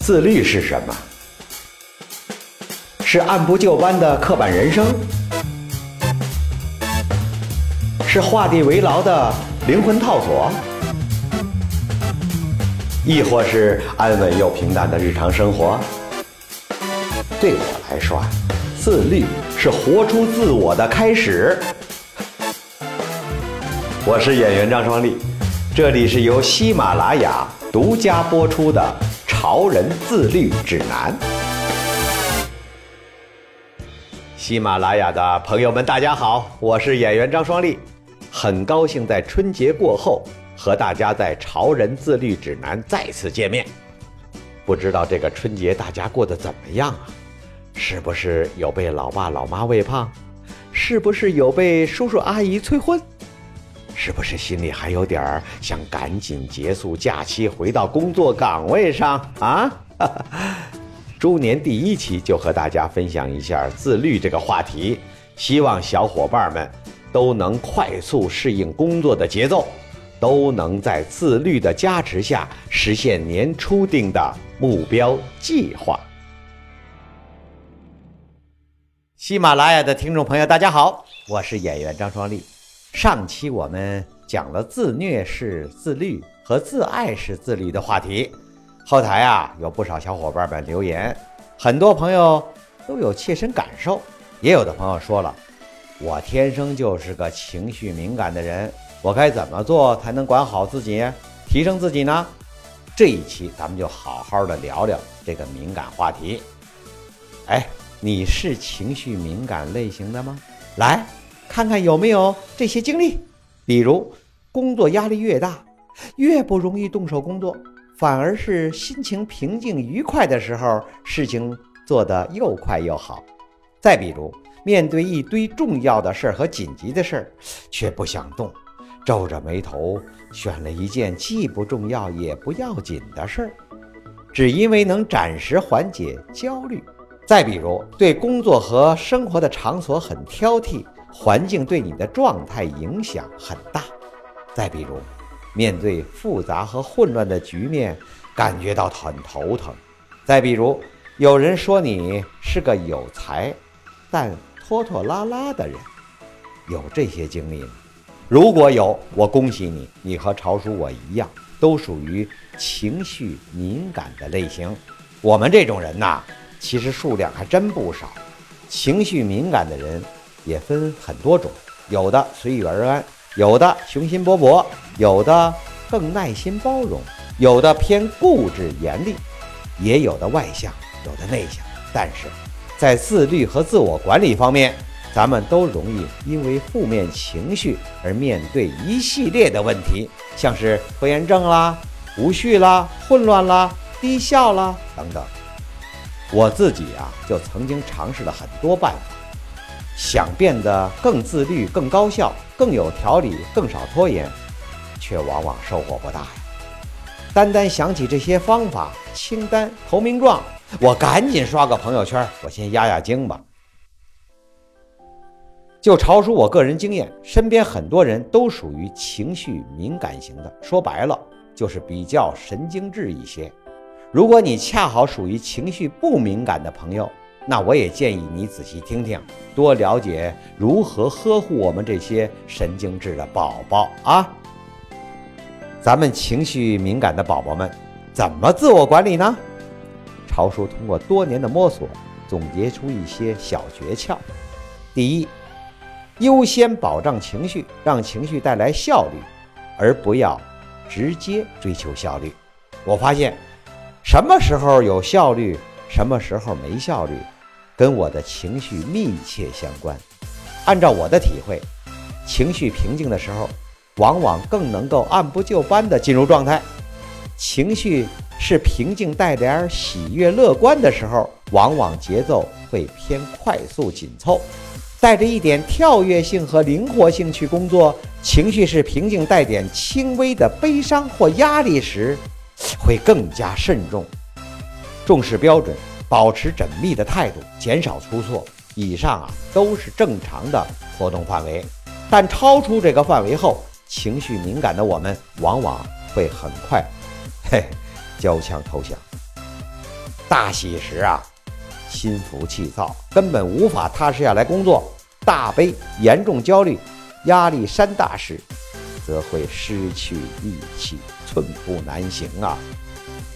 自律是什么？是按部就班的刻板人生？是画地为牢的灵魂套索？亦或是安稳又平淡的日常生活？对我来说，自律是活出自我的开始。我是演员张双立，这里是由喜马拉雅独家播出的《潮人自律指南》。喜马拉雅的朋友们，大家好，我是演员张双立，很高兴在春节过后和大家在《潮人自律指南》再次见面。不知道这个春节大家过得怎么样啊？是不是有被老爸老妈喂胖？是不是有被叔叔阿姨催婚？是不是心里还有点儿想赶紧结束假期，回到工作岗位上啊？猪年第一期就和大家分享一下自律这个话题，希望小伙伴们都能快速适应工作的节奏，都能在自律的加持下实现年初定的目标计划。喜马拉雅的听众朋友，大家好，我是演员张双立。上期我们讲了自虐式自律和自爱式自律的话题，后台啊有不少小伙伴们留言，很多朋友都有切身感受，也有的朋友说了，我天生就是个情绪敏感的人，我该怎么做才能管好自己，提升自己呢？这一期咱们就好好的聊聊这个敏感话题。哎，你是情绪敏感类型的吗？来。看看有没有这些经历，比如工作压力越大，越不容易动手工作，反而是心情平静愉快的时候，事情做得又快又好。再比如面对一堆重要的事儿和紧急的事儿，却不想动，皱着眉头选了一件既不重要也不要紧的事儿，只因为能暂时缓解焦虑。再比如对工作和生活的场所很挑剔。环境对你的状态影响很大。再比如，面对复杂和混乱的局面，感觉到很头疼。再比如，有人说你是个有才但拖拖拉拉的人，有这些经历吗？如果有，我恭喜你，你和潮叔我一样，都属于情绪敏感的类型。我们这种人呐，其实数量还真不少。情绪敏感的人。也分很多种，有的随遇而安，有的雄心勃勃，有的更耐心包容，有的偏固执严厉，也有的外向，有的内向。但是，在自律和自我管理方面，咱们都容易因为负面情绪而面对一系列的问题，像是拖延症啦、无序啦、混乱啦、低效啦等等。我自己啊，就曾经尝试了很多办法。想变得更自律、更高效、更有条理、更少拖延，却往往收获不大呀。单单想起这些方法清单投名状，我赶紧刷个朋友圈，我先压压惊吧。就超出我个人经验，身边很多人都属于情绪敏感型的，说白了就是比较神经质一些。如果你恰好属于情绪不敏感的朋友，那我也建议你仔细听听，多了解如何呵护我们这些神经质的宝宝啊。咱们情绪敏感的宝宝们，怎么自我管理呢？潮叔通过多年的摸索，总结出一些小诀窍。第一，优先保障情绪，让情绪带来效率，而不要直接追求效率。我发现，什么时候有效率，什么时候没效率。跟我的情绪密切相关。按照我的体会，情绪平静的时候，往往更能够按部就班地进入状态。情绪是平静带点喜悦乐观的时候，往往节奏会偏快速紧凑，带着一点跳跃性和灵活性去工作。情绪是平静带点轻微的悲伤或压力时，会更加慎重，重视标准。保持缜密的态度，减少出错。以上啊都是正常的活动范围，但超出这个范围后，情绪敏感的我们往往会很快，嘿，交枪投降。大喜时啊，心浮气躁，根本无法踏实下来工作；大悲、严重焦虑、压力山大时，则会失去力气，寸步难行啊。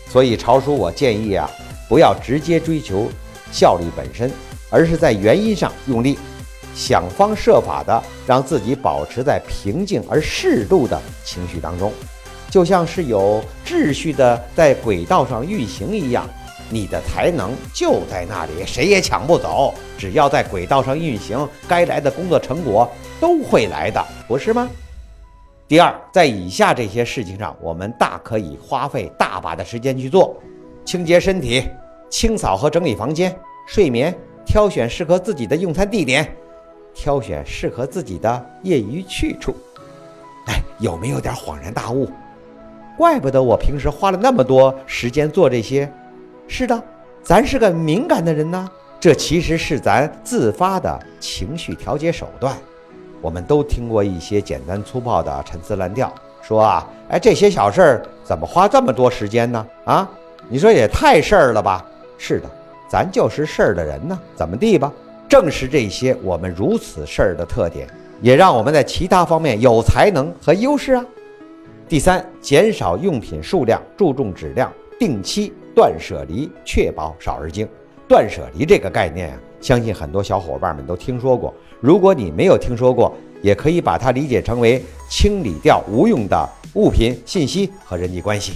所以，朝叔我建议啊，不要直接追求效率本身，而是在原因上用力，想方设法的让自己保持在平静而适度的情绪当中，就像是有秩序的在轨道上运行一样。你的才能就在那里，谁也抢不走。只要在轨道上运行，该来的工作成果都会来的，不是吗？第二，在以下这些事情上，我们大可以花费大把的时间去做：清洁身体、清扫和整理房间、睡眠、挑选适合自己的用餐地点、挑选适合自己的业余去处。哎，有没有点恍然大悟？怪不得我平时花了那么多时间做这些。是的，咱是个敏感的人呢，这其实是咱自发的情绪调节手段。我们都听过一些简单粗暴的陈词滥调，说啊，哎，这些小事儿怎么花这么多时间呢？啊，你说也太事儿了吧？是的，咱就是事儿的人呢，怎么地吧？正是这些我们如此事儿的特点，也让我们在其他方面有才能和优势啊。第三，减少用品数量，注重质量，定期断舍离，确保少而精。断舍离这个概念啊，相信很多小伙伴们都听说过。如果你没有听说过，也可以把它理解成为清理掉无用的物品、信息和人际关系。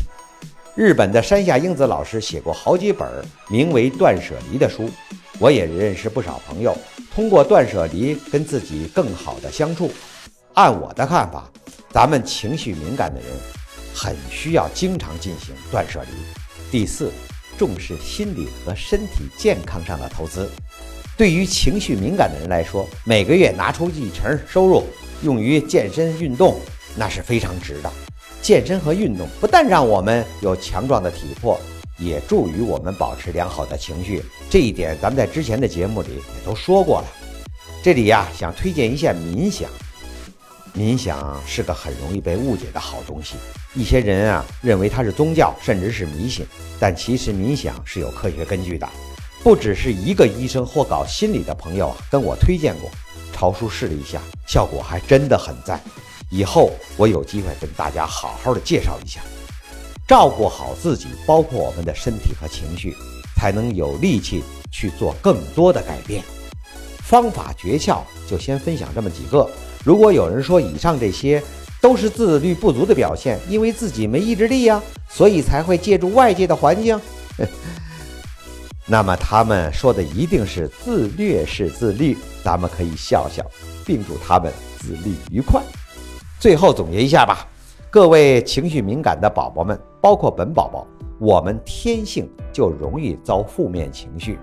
日本的山下英子老师写过好几本名为《断舍离》的书，我也认识不少朋友通过断舍离跟自己更好的相处。按我的看法，咱们情绪敏感的人很需要经常进行断舍离。第四，重视心理和身体健康上的投资。对于情绪敏感的人来说，每个月拿出一成收入用于健身运动，那是非常值的。健身和运动不但让我们有强壮的体魄，也助于我们保持良好的情绪。这一点咱们在之前的节目里也都说过了。这里呀，想推荐一下冥想。冥想是个很容易被误解的好东西，一些人啊认为它是宗教，甚至是迷信。但其实冥想是有科学根据的。不只是一个医生或搞心理的朋友啊，跟我推荐过，朝叔试了一下，效果还真的很赞。以后我有机会跟大家好好的介绍一下。照顾好自己，包括我们的身体和情绪，才能有力气去做更多的改变。方法诀窍就先分享这么几个。如果有人说以上这些都是自律不足的表现，因为自己没意志力呀，所以才会借助外界的环境。那么他们说的一定是自虐式自律，咱们可以笑笑，并祝他们自律愉快。最后总结一下吧，各位情绪敏感的宝宝们，包括本宝宝，我们天性就容易遭负面情绪，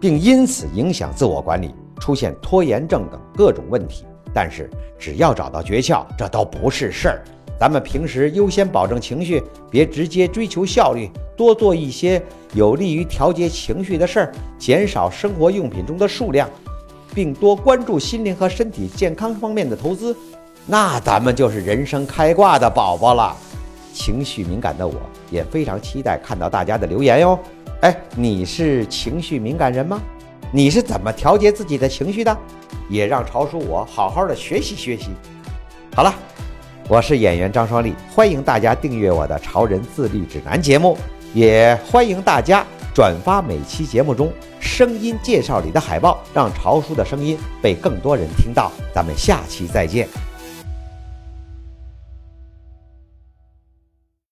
并因此影响自我管理，出现拖延症等各种问题。但是只要找到诀窍，这都不是事儿。咱们平时优先保证情绪，别直接追求效率，多做一些有利于调节情绪的事儿，减少生活用品中的数量，并多关注心灵和身体健康方面的投资，那咱们就是人生开挂的宝宝了。情绪敏感的我也非常期待看到大家的留言哟。哎，你是情绪敏感人吗？你是怎么调节自己的情绪的？也让潮叔我好好的学习学习。好了。我是演员张双立，欢迎大家订阅我的《潮人自律指南》节目，也欢迎大家转发每期节目中声音介绍里的海报，让潮叔的声音被更多人听到。咱们下期再见。